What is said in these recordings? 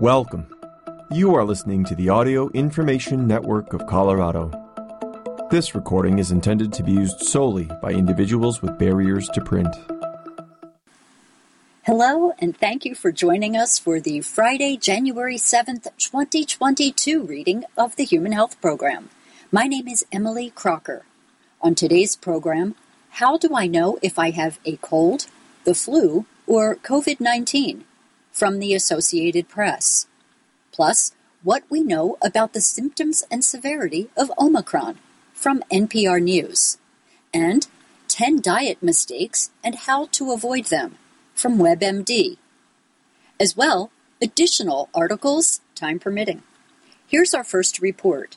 Welcome. You are listening to the Audio Information Network of Colorado. This recording is intended to be used solely by individuals with barriers to print. Hello, and thank you for joining us for the Friday, January 7th, 2022 reading of the Human Health Program. My name is Emily Crocker. On today's program, how do I know if I have a cold, the flu, or COVID 19? From the Associated Press. Plus, what we know about the symptoms and severity of Omicron from NPR News. And 10 diet mistakes and how to avoid them from WebMD. As well, additional articles, time permitting. Here's our first report.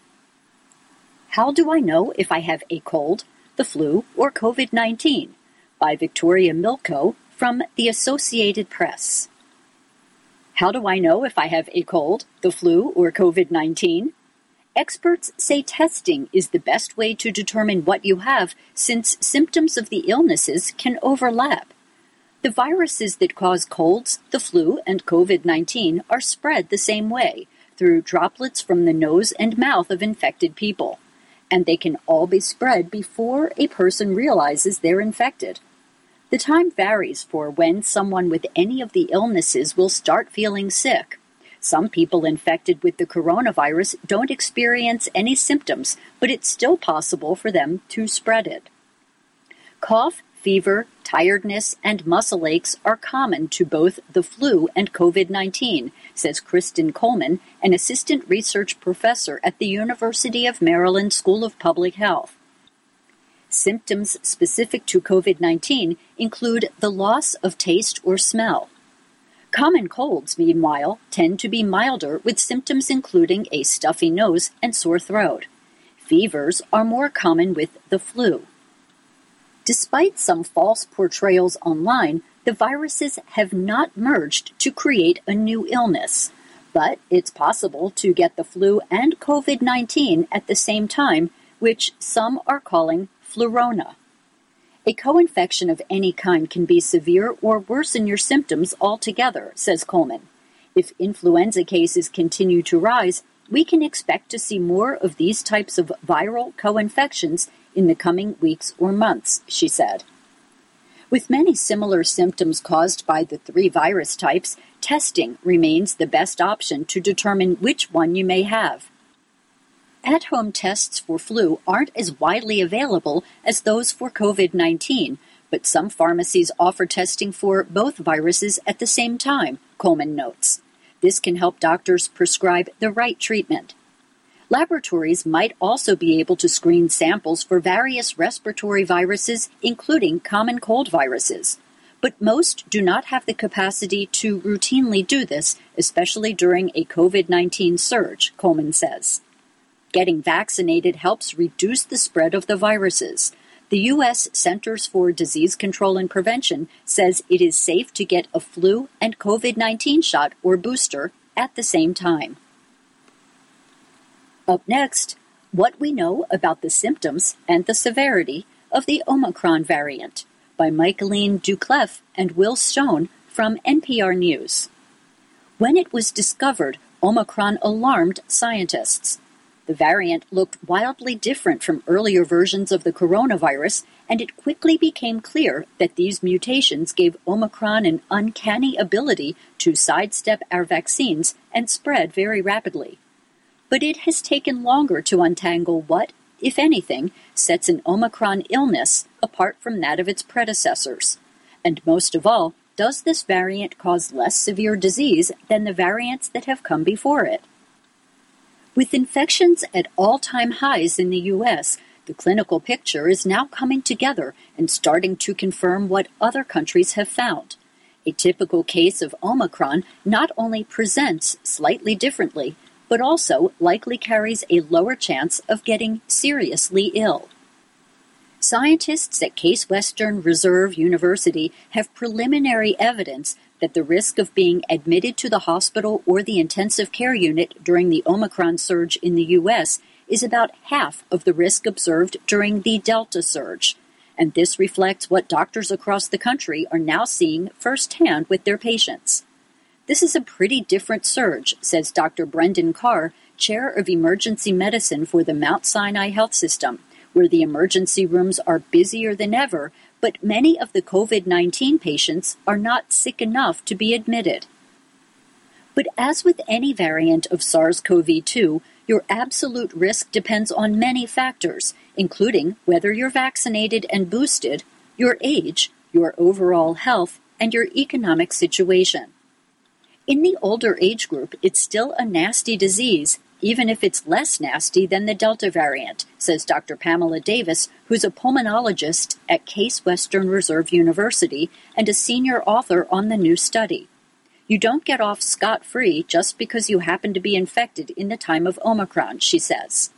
How do I know if I have a cold, the flu, or COVID 19? by Victoria Milko from the Associated Press. How do I know if I have a cold, the flu, or COVID 19? Experts say testing is the best way to determine what you have since symptoms of the illnesses can overlap. The viruses that cause colds, the flu, and COVID 19 are spread the same way through droplets from the nose and mouth of infected people, and they can all be spread before a person realizes they're infected. The time varies for when someone with any of the illnesses will start feeling sick. Some people infected with the coronavirus don't experience any symptoms, but it's still possible for them to spread it. Cough, fever, tiredness, and muscle aches are common to both the flu and COVID 19, says Kristen Coleman, an assistant research professor at the University of Maryland School of Public Health. Symptoms specific to COVID 19 include the loss of taste or smell. Common colds, meanwhile, tend to be milder with symptoms including a stuffy nose and sore throat. Fevers are more common with the flu. Despite some false portrayals online, the viruses have not merged to create a new illness. But it's possible to get the flu and COVID 19 at the same time, which some are calling Flurona. A co-infection of any kind can be severe or worsen your symptoms altogether, says Coleman. If influenza cases continue to rise, we can expect to see more of these types of viral co-infections in the coming weeks or months, she said. With many similar symptoms caused by the three virus types, testing remains the best option to determine which one you may have. At home tests for flu aren't as widely available as those for COVID 19, but some pharmacies offer testing for both viruses at the same time, Coleman notes. This can help doctors prescribe the right treatment. Laboratories might also be able to screen samples for various respiratory viruses, including common cold viruses. But most do not have the capacity to routinely do this, especially during a COVID 19 surge, Coleman says. Getting vaccinated helps reduce the spread of the viruses. The U.S. Centers for Disease Control and Prevention says it is safe to get a flu and COVID 19 shot or booster at the same time. Up next, what we know about the symptoms and the severity of the Omicron variant by Michaeleen Doucleff and Will Stone from NPR News. When it was discovered, Omicron alarmed scientists. The variant looked wildly different from earlier versions of the coronavirus, and it quickly became clear that these mutations gave Omicron an uncanny ability to sidestep our vaccines and spread very rapidly. But it has taken longer to untangle what, if anything, sets an Omicron illness apart from that of its predecessors. And most of all, does this variant cause less severe disease than the variants that have come before it? With infections at all time highs in the U.S., the clinical picture is now coming together and starting to confirm what other countries have found. A typical case of Omicron not only presents slightly differently, but also likely carries a lower chance of getting seriously ill. Scientists at Case Western Reserve University have preliminary evidence that the risk of being admitted to the hospital or the intensive care unit during the Omicron surge in the U.S. is about half of the risk observed during the Delta surge. And this reflects what doctors across the country are now seeing firsthand with their patients. This is a pretty different surge, says Dr. Brendan Carr, chair of emergency medicine for the Mount Sinai Health System, where the emergency rooms are busier than ever, but many of the COVID 19 patients are not sick enough to be admitted. But as with any variant of SARS CoV 2, your absolute risk depends on many factors, including whether you're vaccinated and boosted, your age, your overall health, and your economic situation. In the older age group, it's still a nasty disease, even if it's less nasty than the Delta variant, says Dr. Pamela Davis, who's a pulmonologist at Case Western Reserve University and a senior author on the new study. You don't get off scot free just because you happen to be infected in the time of Omicron, she says.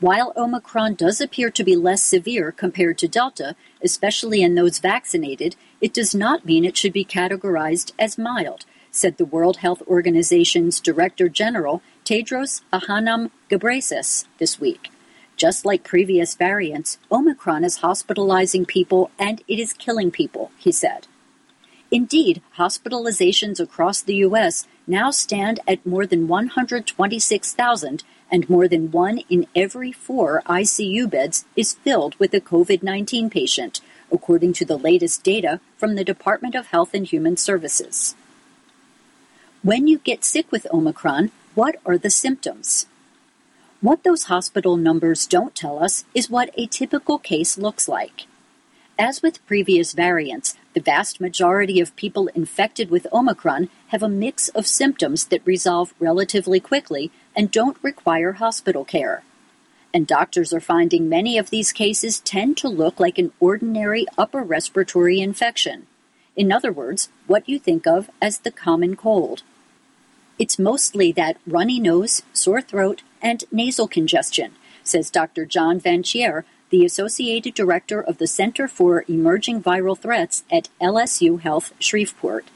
While Omicron does appear to be less severe compared to Delta, especially in those vaccinated, it does not mean it should be categorized as mild, said the World Health Organization's Director General Tedros Adhanom Ghebreyesus this week. Just like previous variants, Omicron is hospitalizing people and it is killing people, he said. Indeed, hospitalizations across the U.S. now stand at more than 126,000 and more than one in every four ICU beds is filled with a COVID 19 patient, according to the latest data from the Department of Health and Human Services. When you get sick with Omicron, what are the symptoms? What those hospital numbers don't tell us is what a typical case looks like. As with previous variants, the vast majority of people infected with Omicron have a mix of symptoms that resolve relatively quickly and don't require hospital care. And doctors are finding many of these cases tend to look like an ordinary upper respiratory infection. In other words, what you think of as the common cold. It's mostly that runny nose, sore throat, and nasal congestion, says Dr. John Vanchiere, the Associated Director of the Center for Emerging Viral Threats at LSU Health Shreveport.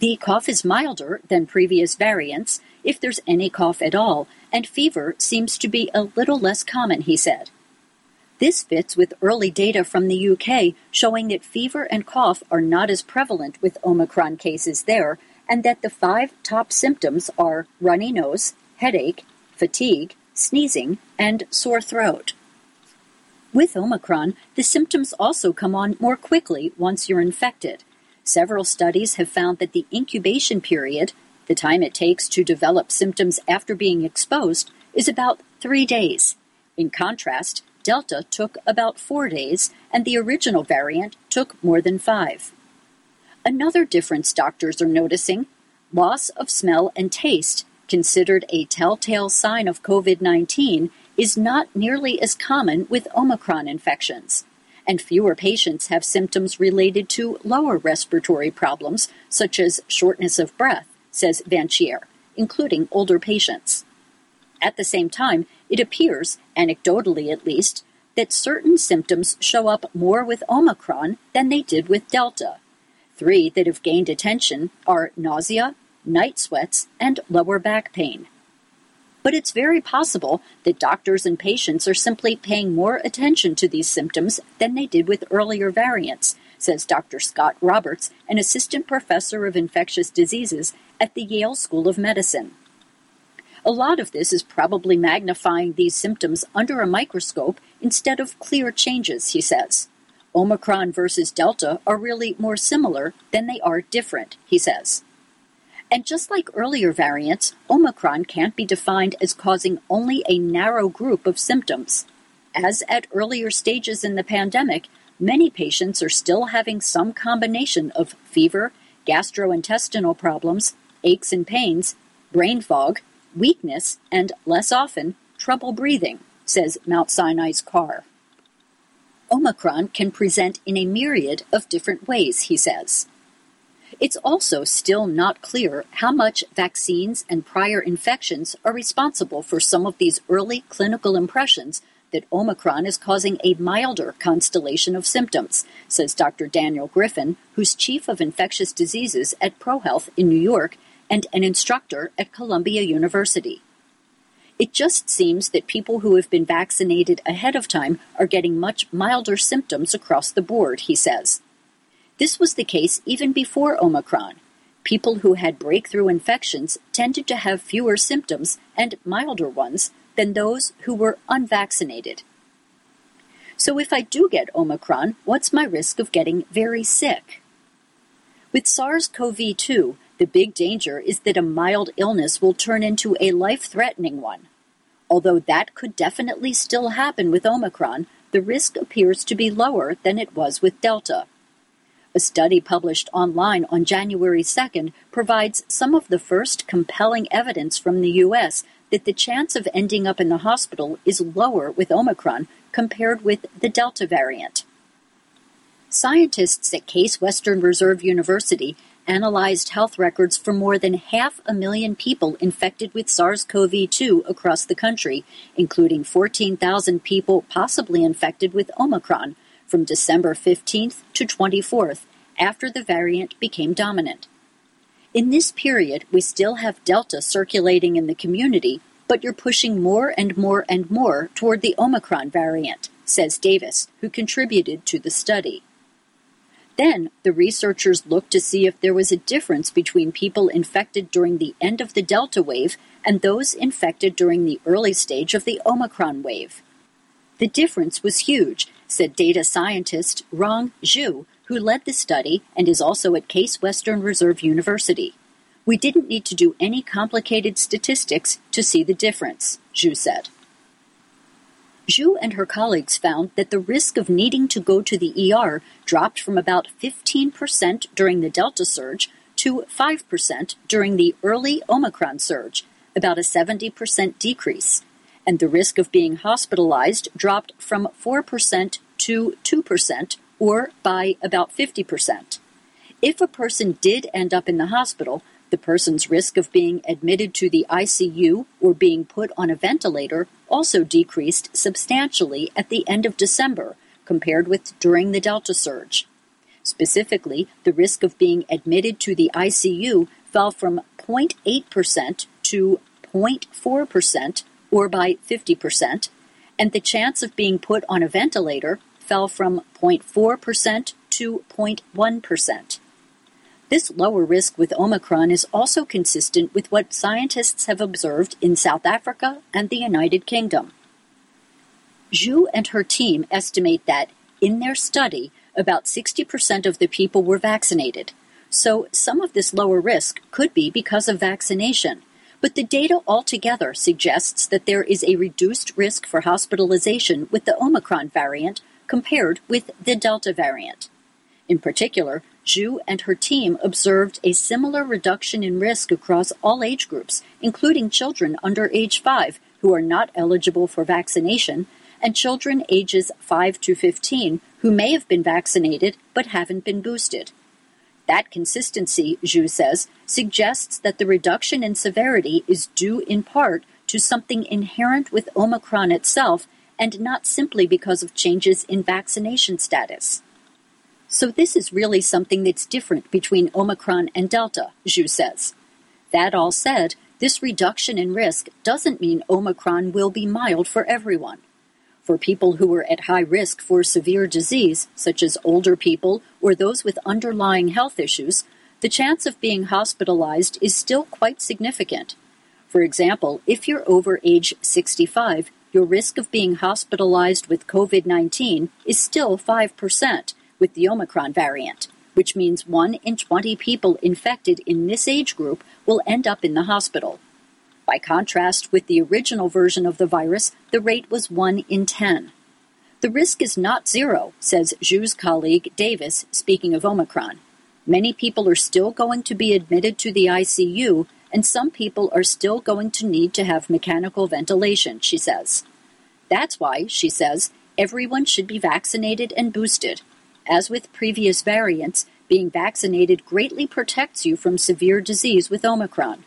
The cough is milder than previous variants, if there's any cough at all, and fever seems to be a little less common, he said. This fits with early data from the UK showing that fever and cough are not as prevalent with Omicron cases there, and that the five top symptoms are runny nose, headache, fatigue, sneezing, and sore throat. With Omicron, the symptoms also come on more quickly once you're infected. Several studies have found that the incubation period, the time it takes to develop symptoms after being exposed, is about three days. In contrast, Delta took about four days, and the original variant took more than five. Another difference doctors are noticing loss of smell and taste, considered a telltale sign of COVID 19, is not nearly as common with Omicron infections, and fewer patients have symptoms related to lower respiratory problems, such as shortness of breath, says Vanchiere, including older patients. At the same time, it appears, anecdotally at least, that certain symptoms show up more with Omicron than they did with Delta. Three that have gained attention are nausea, night sweats, and lower back pain. But it's very possible that doctors and patients are simply paying more attention to these symptoms than they did with earlier variants, says Dr. Scott Roberts, an assistant professor of infectious diseases at the Yale School of Medicine. A lot of this is probably magnifying these symptoms under a microscope instead of clear changes, he says. Omicron versus Delta are really more similar than they are different, he says. And just like earlier variants, Omicron can't be defined as causing only a narrow group of symptoms. As at earlier stages in the pandemic, many patients are still having some combination of fever, gastrointestinal problems, aches and pains, brain fog, weakness, and less often, trouble breathing, says Mount Sinai's Carr. Omicron can present in a myriad of different ways, he says. It's also still not clear how much vaccines and prior infections are responsible for some of these early clinical impressions that Omicron is causing a milder constellation of symptoms, says Dr. Daniel Griffin, who's chief of infectious diseases at ProHealth in New York and an instructor at Columbia University. It just seems that people who have been vaccinated ahead of time are getting much milder symptoms across the board, he says. This was the case even before Omicron. people who had breakthrough infections tended to have fewer symptoms and milder ones than those who were unvaccinated. So, if I do get Omicron, what's my risk of getting very sick? With SARS CoV 2, the big danger is that a mild illness will turn into a life threatening one. Although that could definitely still happen with Omicron, the risk appears to be lower than it was with Delta. A study published online on January 2nd provides some of the first compelling evidence from the U.S. that the chance of ending up in the hospital is lower with Omicron compared with the Delta variant. Scientists at Case Western Reserve University analyzed health records for more than half a million people infected with SARS CoV 2 across the country, including 14,000 people possibly infected with Omicron, from December 15th to 24th, after the variant became dominant. In this period, we still have Delta circulating in the community, but you're pushing more and more and more toward the Omicron variant, says Davis, who contributed to the study. Then, the researchers looked to see if there was a difference between people infected during the end of the Delta wave and those infected during the early stage of the Omicron wave. The difference was huge, said data scientist Rong Xu, who led the study and is also at Case Western Reserve University. We didn't need to do any complicated statistics to see the difference, Xu said. Xu and her colleagues found that the risk of needing to go to the ER dropped from about 15% during the Delta surge to 5% during the early Omicron surge, about a 70% decrease and the risk of being hospitalized dropped from 4% to 2%, or by about 50%. If a person did end up in the hospital, the person's risk of being admitted to the ICU or being put on a ventilator also decreased substantially at the end of December compared with during the Delta surge. Specifically, the risk of being admitted to the ICU fell from 0.8% to 0.4% or by 50%, and the chance of being put on a ventilator fell from 0.4% to 0.1%. This lower risk with Omicron is also consistent with what scientists have observed in South Africa and the United Kingdom. Xu and her team estimate that, in their study, about 60% of the people were vaccinated. So some of this lower risk could be because of vaccination, but the data altogether suggests that there is a reduced risk for hospitalization with the Omicron variant compared with the Delta variant. In particular, Xu and her team observed a similar reduction in risk across all age groups, including children under age 5 who are not eligible for vaccination, and children ages 5 to 15 who may have been vaccinated but haven't been boosted. That consistency, Xu says, suggests that the reduction in severity is due in part to something inherent with Omicron itself and not simply because of changes in vaccination status. So, this is really something that's different between Omicron and Delta, Xu says. That all said, this reduction in risk doesn't mean Omicron will be mild for everyone. For people who are at high risk for severe disease, such as older people or those with underlying health issues, the chance of being hospitalized is still quite significant. For example, if you're over age 65, your risk of being hospitalized with COVID 19 is still 5% with the Omicron variant, which means 1 in 20 people infected in this age group will end up in the hospital. By contrast with the original version of the virus, the rate was 1 in 10. The risk is not zero, says Xu's colleague Davis, speaking of Omicron. Many people are still going to be admitted to the ICU, and some people are still going to need to have mechanical ventilation, she says. That's why, she says, everyone should be vaccinated and boosted. As with previous variants, being vaccinated greatly protects you from severe disease with Omicron.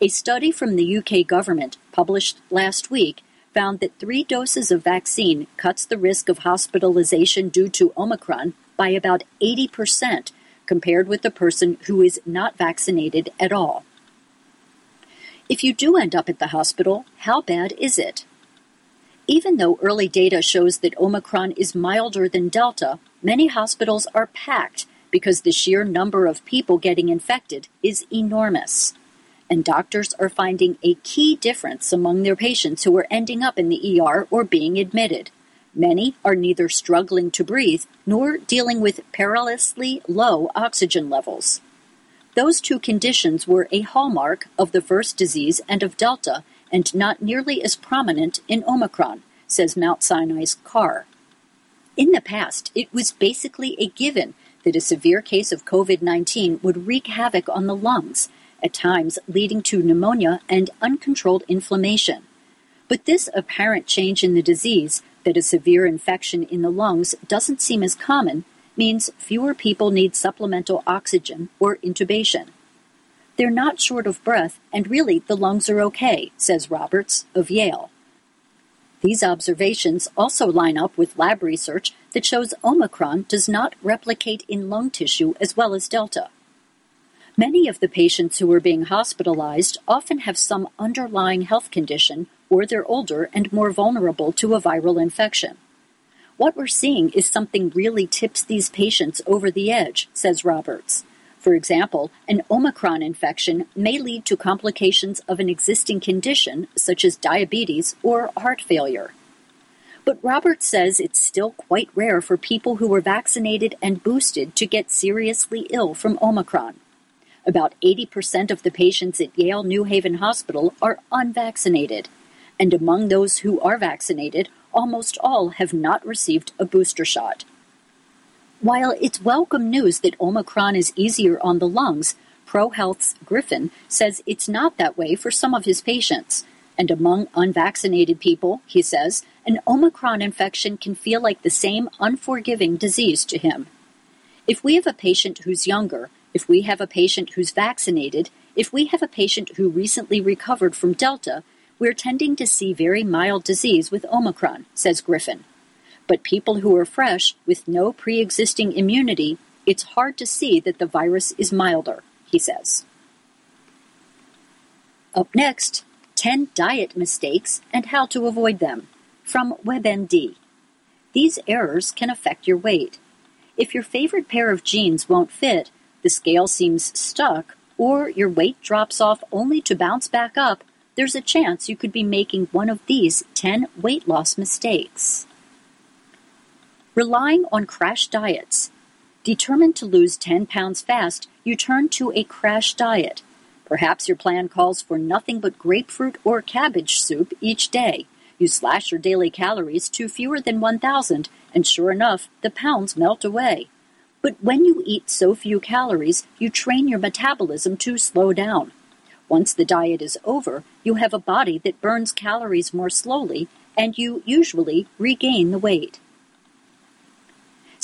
A study from the UK government, published last week, found that three doses of vaccine cuts the risk of hospitalization due to Omicron by about 80% compared with the person who is not vaccinated at all. If you do end up at the hospital, how bad is it? Even though early data shows that Omicron is milder than Delta, many hospitals are packed because the sheer number of people getting infected is enormous. And doctors are finding a key difference among their patients who are ending up in the ER or being admitted. Many are neither struggling to breathe nor dealing with perilously low oxygen levels. Those two conditions were a hallmark of the first disease and of Delta, and not nearly as prominent in Omicron, says Mount Sinai's Carr. In the past, it was basically a given that a severe case of COVID 19 would wreak havoc on the lungs, at times leading to pneumonia and uncontrolled inflammation. But this apparent change in the disease that a severe infection in the lungs doesn't seem as common means fewer people need supplemental oxygen or intubation. They're not short of breath, and really the lungs are okay, says Roberts of Yale. These observations also line up with lab research that shows Omicron does not replicate in lung tissue as well as Delta. Many of the patients who are being hospitalized often have some underlying health condition or they're older and more vulnerable to a viral infection. What we're seeing is something really tips these patients over the edge, says Roberts. For example, an Omicron infection may lead to complications of an existing condition, such as diabetes or heart failure. But Roberts says it's still quite rare for people who were vaccinated and boosted to get seriously ill from Omicron. About 80% of the patients at Yale New Haven Hospital are unvaccinated, and among those who are vaccinated, almost all have not received a booster shot. While it's welcome news that Omicron is easier on the lungs, ProHealth's Griffin says it's not that way for some of his patients. And among unvaccinated people, he says, an Omicron infection can feel like the same unforgiving disease to him. If we have a patient who's younger, if we have a patient who's vaccinated, if we have a patient who recently recovered from Delta, we're tending to see very mild disease with Omicron, says Griffin. But people who are fresh with no pre existing immunity, it's hard to see that the virus is milder, he says. Up next, 10 diet mistakes and how to avoid them from WebMD. These errors can affect your weight. If your favorite pair of jeans won't fit, the scale seems stuck, or your weight drops off only to bounce back up, there's a chance you could be making one of these 10 weight loss mistakes. Relying on crash diets. Determined to lose 10 pounds fast, you turn to a crash diet. Perhaps your plan calls for nothing but grapefruit or cabbage soup each day. You slash your daily calories to fewer than 1,000, and sure enough, the pounds melt away. But when you eat so few calories, you train your metabolism to slow down. Once the diet is over, you have a body that burns calories more slowly, and you usually regain the weight.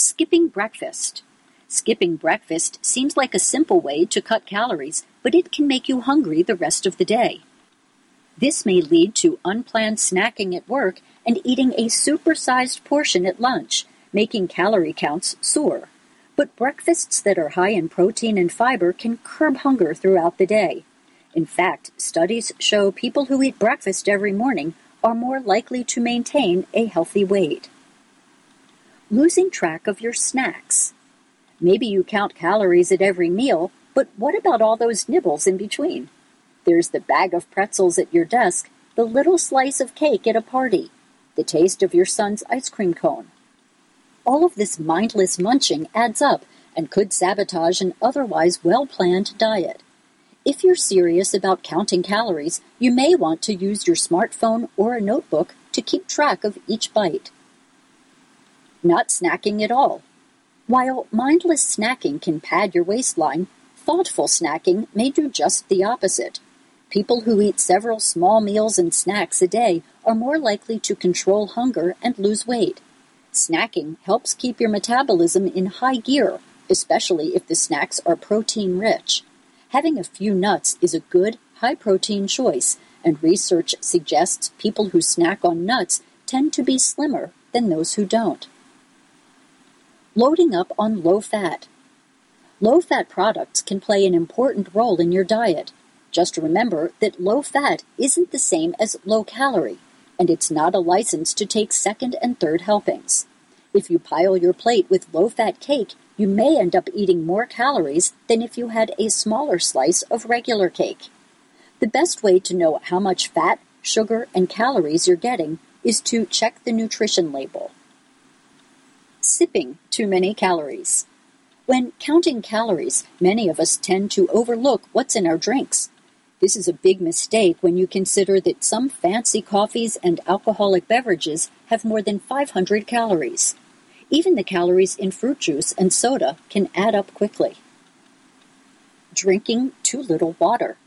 Skipping breakfast. Skipping breakfast seems like a simple way to cut calories, but it can make you hungry the rest of the day. This may lead to unplanned snacking at work and eating a supersized portion at lunch, making calorie counts soar. But breakfasts that are high in protein and fiber can curb hunger throughout the day. In fact, studies show people who eat breakfast every morning are more likely to maintain a healthy weight. Losing track of your snacks. Maybe you count calories at every meal, but what about all those nibbles in between? There's the bag of pretzels at your desk, the little slice of cake at a party, the taste of your son's ice cream cone. All of this mindless munching adds up and could sabotage an otherwise well planned diet. If you're serious about counting calories, you may want to use your smartphone or a notebook to keep track of each bite. Not snacking at all. While mindless snacking can pad your waistline, thoughtful snacking may do just the opposite. People who eat several small meals and snacks a day are more likely to control hunger and lose weight. Snacking helps keep your metabolism in high gear, especially if the snacks are protein rich. Having a few nuts is a good, high protein choice, and research suggests people who snack on nuts tend to be slimmer than those who don't. Loading up on low fat. Low fat products can play an important role in your diet. Just remember that low fat isn't the same as low calorie and it's not a license to take second and third helpings. If you pile your plate with low fat cake, you may end up eating more calories than if you had a smaller slice of regular cake. The best way to know how much fat, sugar, and calories you're getting is to check the nutrition label. Sipping too many calories. When counting calories, many of us tend to overlook what's in our drinks. This is a big mistake when you consider that some fancy coffees and alcoholic beverages have more than 500 calories. Even the calories in fruit juice and soda can add up quickly. Drinking too little water.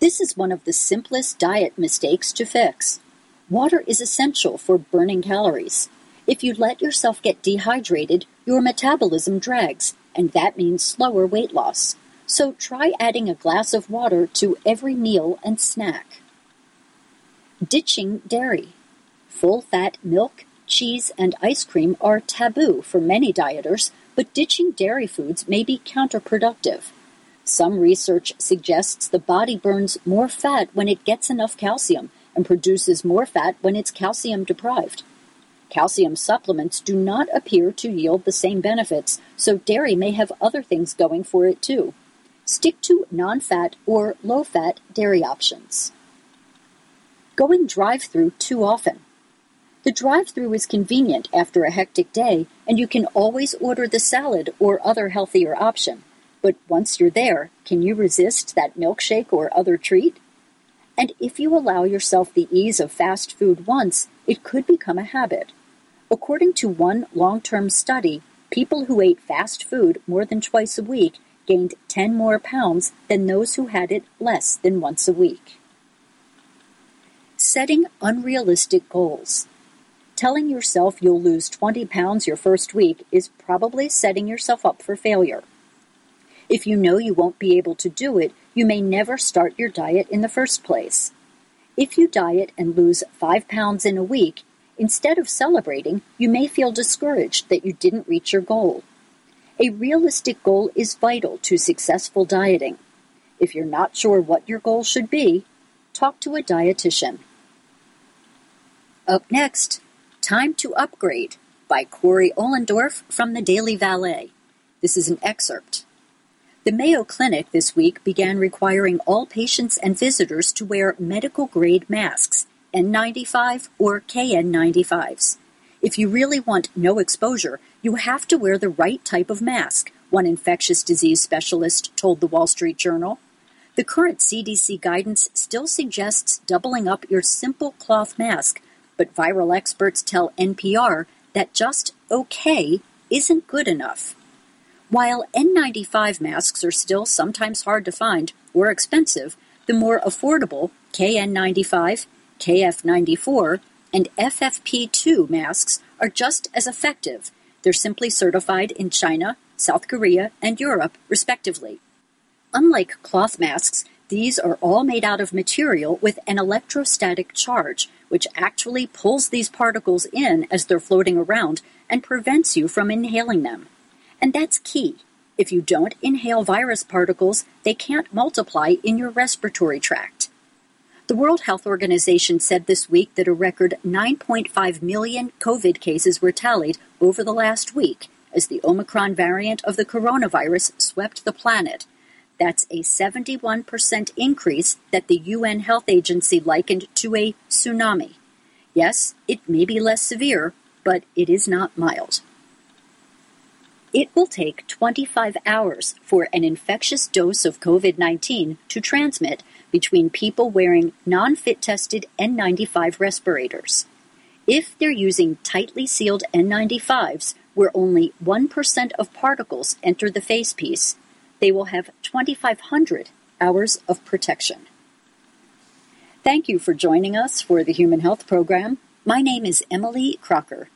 This is one of the simplest diet mistakes to fix. Water is essential for burning calories. If you let yourself get dehydrated, your metabolism drags, and that means slower weight loss. So try adding a glass of water to every meal and snack. Ditching dairy. Full fat milk, cheese, and ice cream are taboo for many dieters, but ditching dairy foods may be counterproductive. Some research suggests the body burns more fat when it gets enough calcium and produces more fat when it's calcium deprived. Calcium supplements do not appear to yield the same benefits, so dairy may have other things going for it too. Stick to non fat or low fat dairy options. Going drive through too often. The drive through is convenient after a hectic day, and you can always order the salad or other healthier option. But once you're there, can you resist that milkshake or other treat? And if you allow yourself the ease of fast food once, it could become a habit. According to one long term study, people who ate fast food more than twice a week gained 10 more pounds than those who had it less than once a week. Setting unrealistic goals. Telling yourself you'll lose 20 pounds your first week is probably setting yourself up for failure. If you know you won't be able to do it, you may never start your diet in the first place. If you diet and lose 5 pounds in a week, instead of celebrating, you may feel discouraged that you didn't reach your goal. A realistic goal is vital to successful dieting. If you're not sure what your goal should be, talk to a dietitian. Up next, Time to Upgrade by Cory Ohlendorf from the Daily Valet. This is an excerpt. The Mayo Clinic this week began requiring all patients and visitors to wear medical grade masks, N95 or KN95s. If you really want no exposure, you have to wear the right type of mask, one infectious disease specialist told the Wall Street Journal. The current CDC guidance still suggests doubling up your simple cloth mask but viral experts tell NPR that just okay isn't good enough. While N95 masks are still sometimes hard to find or expensive, the more affordable KN95, KF94, and FFP2 masks are just as effective. They're simply certified in China, South Korea, and Europe, respectively. Unlike cloth masks, these are all made out of material with an electrostatic charge, which actually pulls these particles in as they're floating around and prevents you from inhaling them. And that's key. If you don't inhale virus particles, they can't multiply in your respiratory tract. The World Health Organization said this week that a record 9.5 million COVID cases were tallied over the last week as the Omicron variant of the coronavirus swept the planet that's a 71% increase that the UN Health Agency likened to a tsunami. Yes, it may be less severe, but it is not mild. It will take 25 hours for an infectious dose of COVID 19 to transmit between people wearing non fit tested N95 respirators. If they're using tightly sealed N95s, where only 1% of particles enter the facepiece, they will have 2,500 hours of protection. Thank you for joining us for the Human Health Program. My name is Emily Crocker.